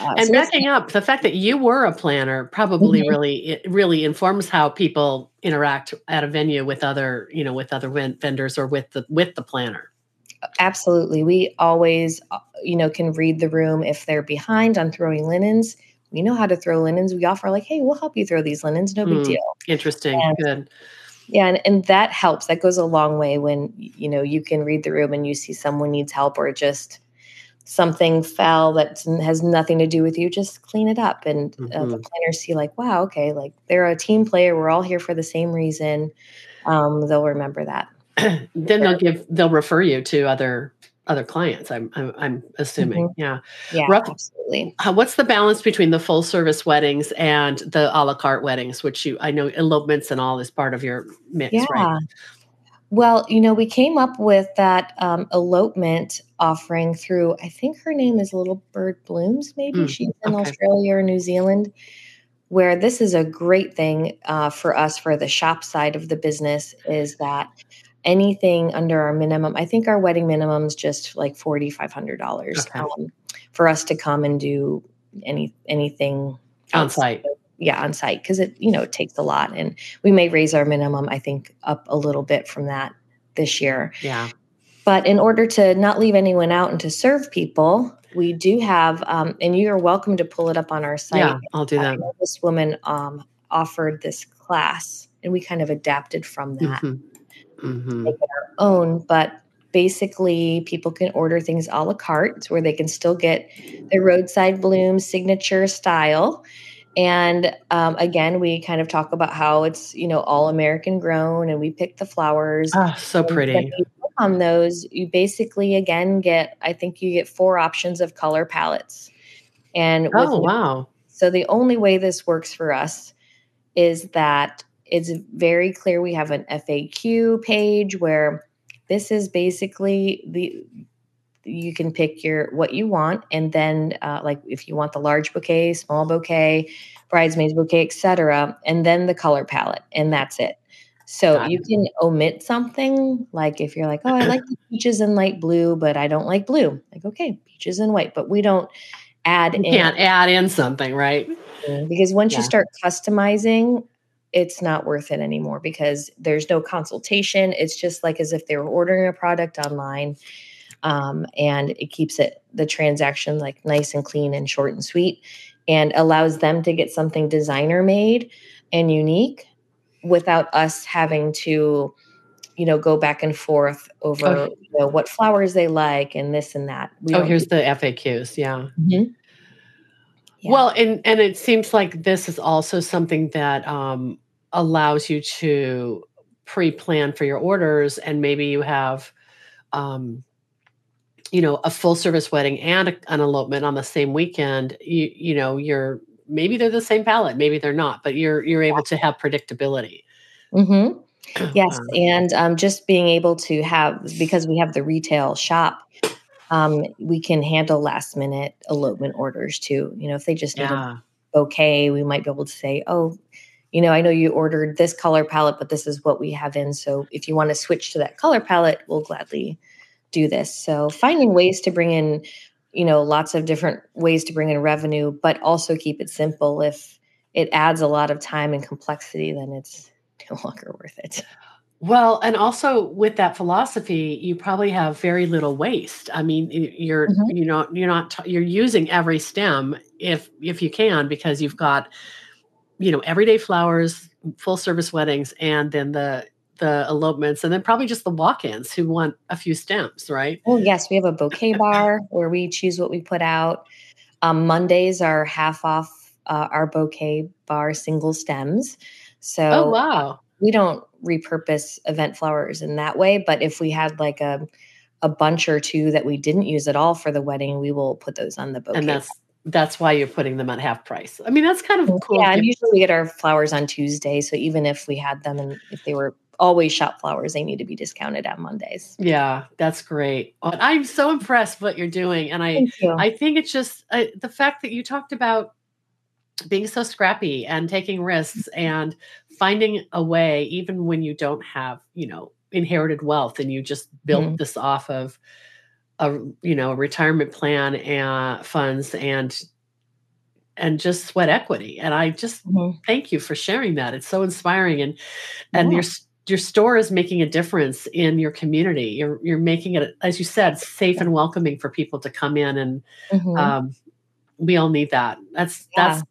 Uh, and so backing up, the fact that you were a planner probably mm-hmm. really it really informs how people interact at a venue with other you know with other vendors or with the with the planner. Absolutely, we always uh, you know can read the room if they're behind on throwing linens. We know how to throw linens. We offer like, hey, we'll help you throw these linens. No big mm, deal. Interesting. And, Good yeah and, and that helps that goes a long way when you know you can read the room and you see someone needs help or just something fell that has nothing to do with you just clean it up and mm-hmm. uh, the mm-hmm. planners see like wow okay like they're a team player we're all here for the same reason um, they'll remember that then they'll give they'll refer you to other other clients. I'm I'm, I'm assuming. Mm-hmm. Yeah. Yeah. Rough, absolutely. Uh, what's the balance between the full service weddings and the a la carte weddings, which you I know elopements and all is part of your mix, yeah. right? Well, you know, we came up with that um, elopement offering through. I think her name is Little Bird Blooms. Maybe mm, she's in okay. Australia or New Zealand. Where this is a great thing uh, for us for the shop side of the business is that anything under our minimum. I think our wedding minimum is just like forty five hundred dollars okay. um, for us to come and do any anything on site. Yeah, on site because it you know it takes a lot, and we may raise our minimum. I think up a little bit from that this year. Yeah. But in order to not leave anyone out and to serve people, we do have, um, and you are welcome to pull it up on our site. Yeah, I'll do that. this woman um, offered this class, and we kind of adapted from that. Mm-hmm mm-hmm. make it our own. But basically, people can order things a la carte where they can still get the roadside bloom signature style. And um, again, we kind of talk about how it's you know all American grown, and we pick the flowers. Oh, so pretty. On those, you basically again get I think you get four options of color palettes. And oh wow! So the only way this works for us is that it's very clear we have an FAQ page where this is basically the you can pick your what you want. And then uh, like if you want the large bouquet small bouquet bridesmaids bouquet etc and then the color palette and that's it. So you can omit something like if you're like oh i like the peaches and light blue but i don't like blue. Like okay peaches and white but we don't add you in can't add in something right? Because once yeah. you start customizing it's not worth it anymore because there's no consultation. It's just like as if they were ordering a product online. Um, and it keeps it the transaction like nice and clean and short and sweet and allows them to get something designer made and unique without us having to you know go back and forth over oh. you know, what flowers they like and this and that we oh here's the faqs yeah. Mm-hmm. Yeah. Well, and and it seems like this is also something that um, allows you to pre-plan for your orders and maybe you have um, you know a full service wedding and a, an elopement on the same weekend you you know you're maybe they're the same palette maybe they're not but you're you're able to have predictability mm-hmm. yes um, and um, just being able to have because we have the retail shop um, we can handle last minute elopement orders too you know if they just need yeah. a bouquet we might be able to say oh you know i know you ordered this color palette but this is what we have in so if you want to switch to that color palette we'll gladly do this. So finding ways to bring in, you know, lots of different ways to bring in revenue, but also keep it simple. If it adds a lot of time and complexity, then it's no longer worth it. Well, and also with that philosophy, you probably have very little waste. I mean, you're mm-hmm. you know you're not you're using every stem if if you can because you've got you know everyday flowers, full service weddings, and then the the elopements and then probably just the walk-ins who want a few stems, right? Oh yes, we have a bouquet bar where we choose what we put out. Um, Mondays are half off uh, our bouquet bar single stems. So oh wow, we don't repurpose event flowers in that way. But if we had like a a bunch or two that we didn't use at all for the wedding, we will put those on the bouquet. And that's that's why you're putting them at half price. I mean, that's kind of cool. Yeah, and usually we get our flowers on Tuesday. So even if we had them and if they were always shop flowers. They need to be discounted on Mondays. Yeah, that's great. I'm so impressed what you're doing, and I I think it's just uh, the fact that you talked about being so scrappy and taking risks and finding a way, even when you don't have you know inherited wealth, and you just built mm-hmm. this off of a you know a retirement plan and funds and and just sweat equity and i just mm-hmm. thank you for sharing that it's so inspiring and and yeah. you're your store is making a difference in your community. You're you're making it, as you said, safe and welcoming for people to come in, and mm-hmm. um, we all need that. That's yeah. that's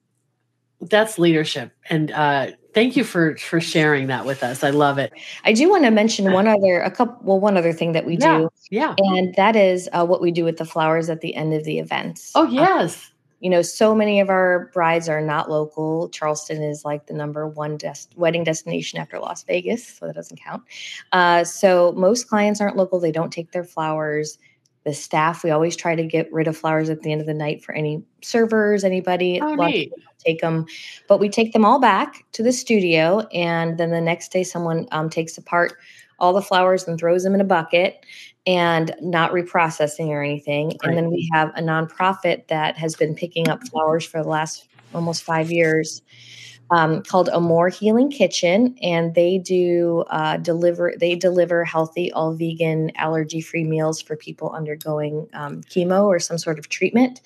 that's leadership, and uh, thank you for for sharing that with us. I love it. I do want to mention one other a couple well one other thing that we do, yeah, and that is uh, what we do with the flowers at the end of the event. Oh yes you know, so many of our brides are not local. Charleston is like the number one des- wedding destination after Las Vegas, so that doesn't count. Uh, so most clients aren't local. They don't take their flowers. The staff, we always try to get rid of flowers at the end of the night for any servers, anybody. Oh. Take them, but we take them all back to the studio, and then the next day, someone um, takes apart all the flowers and throws them in a bucket and not reprocessing or anything. Right. And then we have a nonprofit that has been picking up flowers for the last almost five years. Um, called More Healing Kitchen, and they do uh, deliver. They deliver healthy, all vegan, allergy free meals for people undergoing um, chemo or some sort of treatment.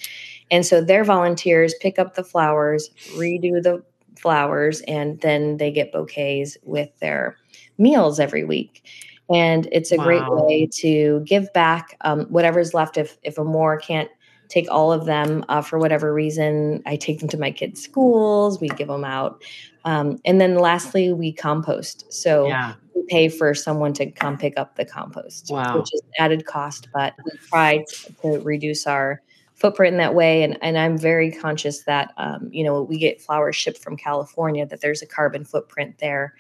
And so their volunteers pick up the flowers, redo the flowers, and then they get bouquets with their meals every week and it's a wow. great way to give back um, whatever's left if if a more can't take all of them uh, for whatever reason i take them to my kids schools we give them out um, and then lastly we compost so yeah. we pay for someone to come pick up the compost wow. which is added cost but we try to reduce our footprint in that way and, and i'm very conscious that um, you know we get flowers shipped from california that there's a carbon footprint there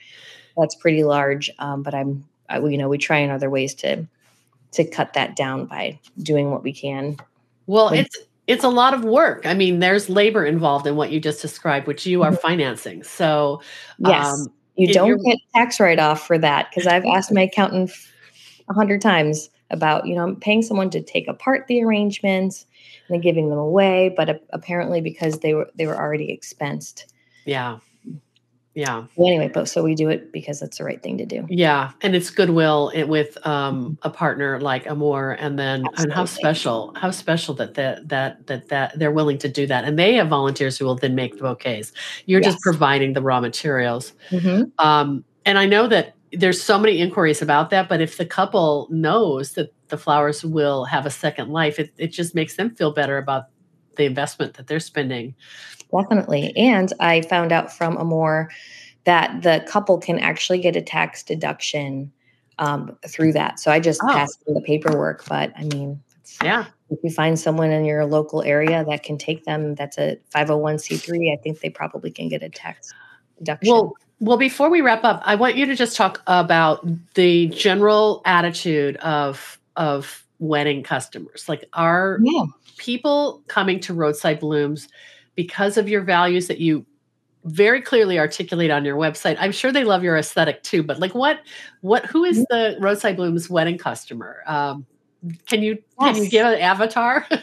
that's pretty large um, but i'm uh, you know, we try in other ways to to cut that down by doing what we can. Well, it's it's a lot of work. I mean, there's labor involved in what you just described, which you are mm-hmm. financing. So, yes, um, you don't get tax write off for that because I've asked my accountant a hundred times about, you know, I'm paying someone to take apart the arrangements and then giving them away, but apparently because they were they were already expensed. Yeah. Yeah. Well, anyway, but so we do it because it's the right thing to do. Yeah, and it's goodwill with um, a partner like amor and then Absolutely. and how special, how special that that that that that they're willing to do that, and they have volunteers who will then make the bouquets. You're yes. just providing the raw materials. Mm-hmm. Um, and I know that there's so many inquiries about that, but if the couple knows that the flowers will have a second life, it it just makes them feel better about the investment that they're spending. Definitely. And I found out from Amore that the couple can actually get a tax deduction um, through that. So I just oh. passed the paperwork, but I mean, yeah. If you find someone in your local area that can take them, that's a 501c3. I think they probably can get a tax deduction. Well, Well, before we wrap up, I want you to just talk about the general attitude of of wedding customers. Like are yeah. People coming to roadside blooms because of your values that you very clearly articulate on your website. I'm sure they love your aesthetic too, but like what what who is mm-hmm. the roadside blooms wedding customer? Um, can you yes. can you give an avatar?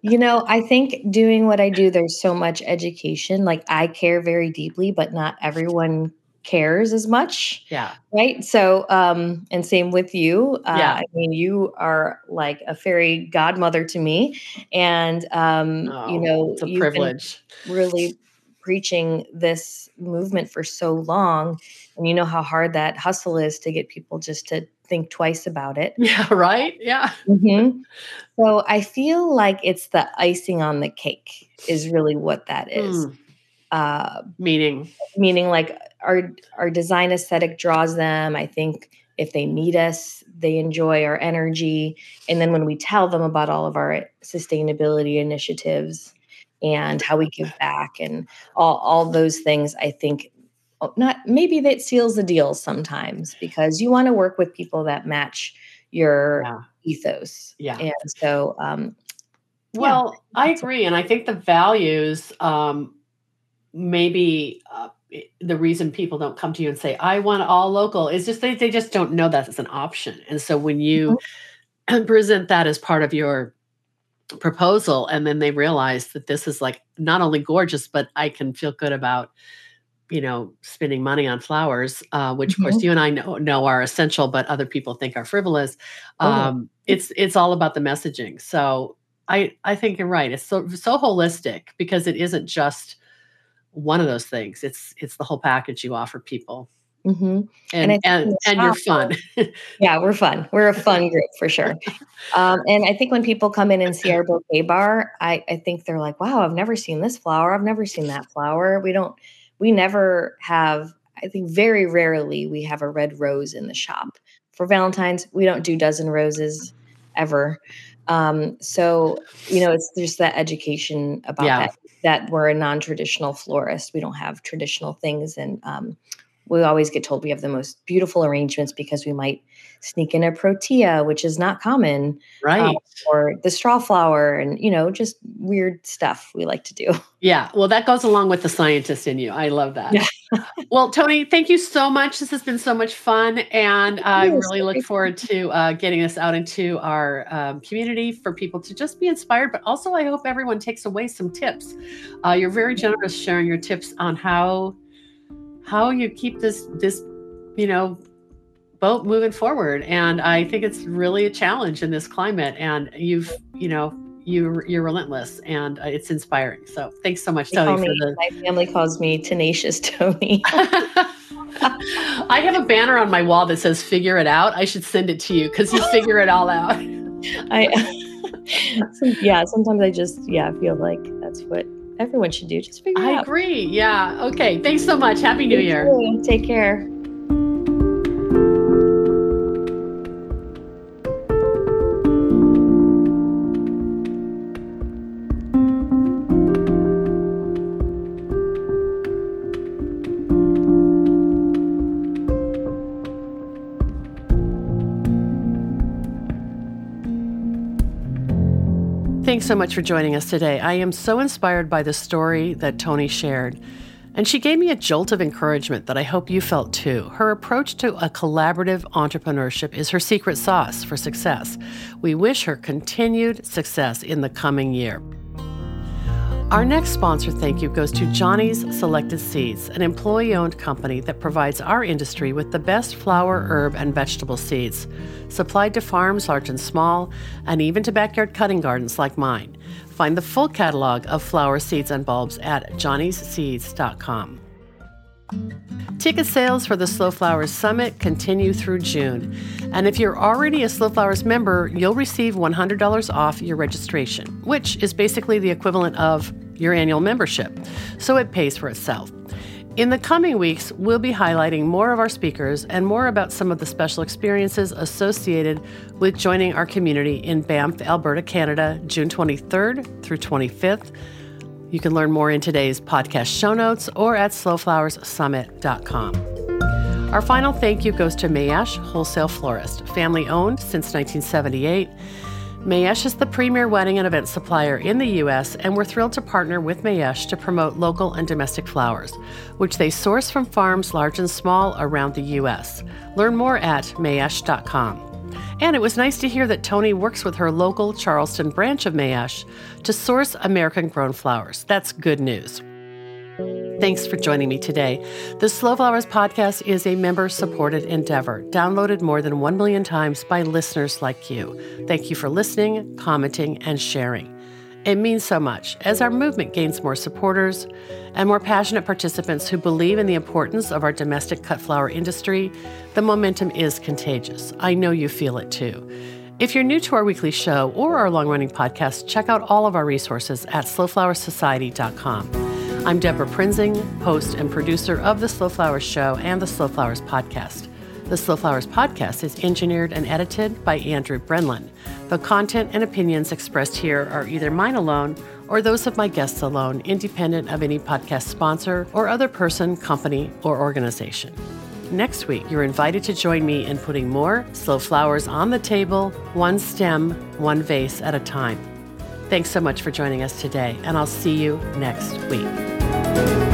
You know, I think doing what I do, there's so much education. Like I care very deeply, but not everyone cares as much. Yeah. Right. So, um, and same with you. Uh, yeah. I mean, you are like a fairy godmother to me. And, um, oh, you know, it's a privilege. Really preaching this movement for so long. And you know how hard that hustle is to get people just to think twice about it. Yeah. Right. Yeah. Mm-hmm. So I feel like it's the icing on the cake, is really what that is. Mm. Uh, meaning, meaning like our our design aesthetic draws them. I think if they meet us, they enjoy our energy, and then when we tell them about all of our sustainability initiatives and how we give back and all all those things, I think oh, not maybe that seals the deal sometimes because you want to work with people that match your yeah. ethos. Yeah. And so, um, well, yeah. I agree. And I think the values, um, maybe, uh, the reason people don't come to you and say, I want all local is just they, they just don't know that it's an option. And so when you mm-hmm. present that as part of your proposal, and then they realize that this is like not only gorgeous, but I can feel good about you know spending money on flowers uh, which mm-hmm. of course mm-hmm. you and i know, know are essential but other people think are frivolous oh. um, it's it's all about the messaging so i i think you're right it's so so holistic because it isn't just one of those things. It's it's the whole package you offer people. Mm-hmm. and and, and, and you're fun. Yeah we're fun. We're a fun group for sure. Um, and i think when people come in and see our bouquet bar I, I think they're like wow i've never seen this flower. I've never seen that flower. We don't we never have i think very rarely we have a red rose in the shop. For valentine's we don't do dozen roses ever. Um, so you know it's just that education about yeah. that that we're a non-traditional florist. We don't have traditional things and um, we always get told we have the most beautiful arrangements because we might sneak in a protea, which is not common, um, right? Um, or the straw flower, and you know, just weird stuff we like to do. Yeah, well, that goes along with the scientist in you. I love that. Yeah. well, Toni, thank you so much. This has been so much fun, and I really look forward to uh, getting this out into our um, community for people to just be inspired. But also, I hope everyone takes away some tips. Uh, you're very generous sharing your tips on how how you keep this this you know boat moving forward. And i think it's really a challenge in this climate and you've you know you you're relentless and uh, it's inspiring. So thanks so much Toni. me, the... my family calls me tenacious toni. I have a banner on my wall that says figure it out. I should send it to you because you figure it all out. I yeah sometimes i just yeah feel like that's what everyone should do. Just figure I out. agree. Yeah. Okay. Thanks so much. Happy New Year. Take care. Thanks so much for joining us today. I am so inspired by the story that Toni shared. And she gave me a jolt of encouragement that I hope you felt too. Her approach to a collaborative entrepreneurship is her secret sauce for success. We wish her continued success in the coming year. Our next sponsor thank you goes to Johnny's Selected Seeds, an employee owned company that provides our industry with the best flower, herb, and vegetable seeds, supplied to farms large and small, and even to backyard cutting gardens like mine. Find the full catalog of flower seeds and bulbs at johnnysseeds.com. Ticket sales for the Slow Flowers Summit continue through June. And if you're already a Slow Flowers member, you'll receive $100 off your registration, which is basically the equivalent of your annual membership. So it pays for itself. In the coming weeks, we'll be highlighting more of our speakers and more about some of the special experiences associated with joining our community in Banff, Alberta, Canada, June 23rd through 25th You can learn more in today's podcast show notes or at slowflowerssummit.com. Our final thank you goes to Mayesh Wholesale Florist, family owned since 1978 Mayesh is the premier wedding and event supplier in the U.S., and we're thrilled to partner with Mayesh to promote local and domestic flowers, which they source from farms large and small around the U.S. Learn more at mayesh.com. And it was nice to hear that Toni works with her local Charleston branch of Mayesh to source American grown flowers. That's good news. Thanks for joining me today. The Slow Flowers podcast is a member supported endeavor, downloaded more than 1 million times by listeners like you. Thank you for listening, commenting, and sharing. It means so much as our movement gains more supporters and more passionate participants who believe in the importance of our domestic cut flower industry. The momentum is contagious. I know you feel it too. If you're new to our weekly show or our long running podcast, check out all of our resources at slowflowersociety.com. I'm Debra Prinzing, host and producer of The Slow Flowers Show and The Slow Flowers Podcast. The Slow Flowers Podcast is engineered and edited by Andrew Brenlin. The content and opinions expressed here are either mine alone or those of my guests alone, independent of any podcast sponsor or other person, company, or organization. Next week, you're invited to join me in putting more slow flowers on the table, one stem, one vase at a time. Thanks so much for joining us today, and I'll see you next week.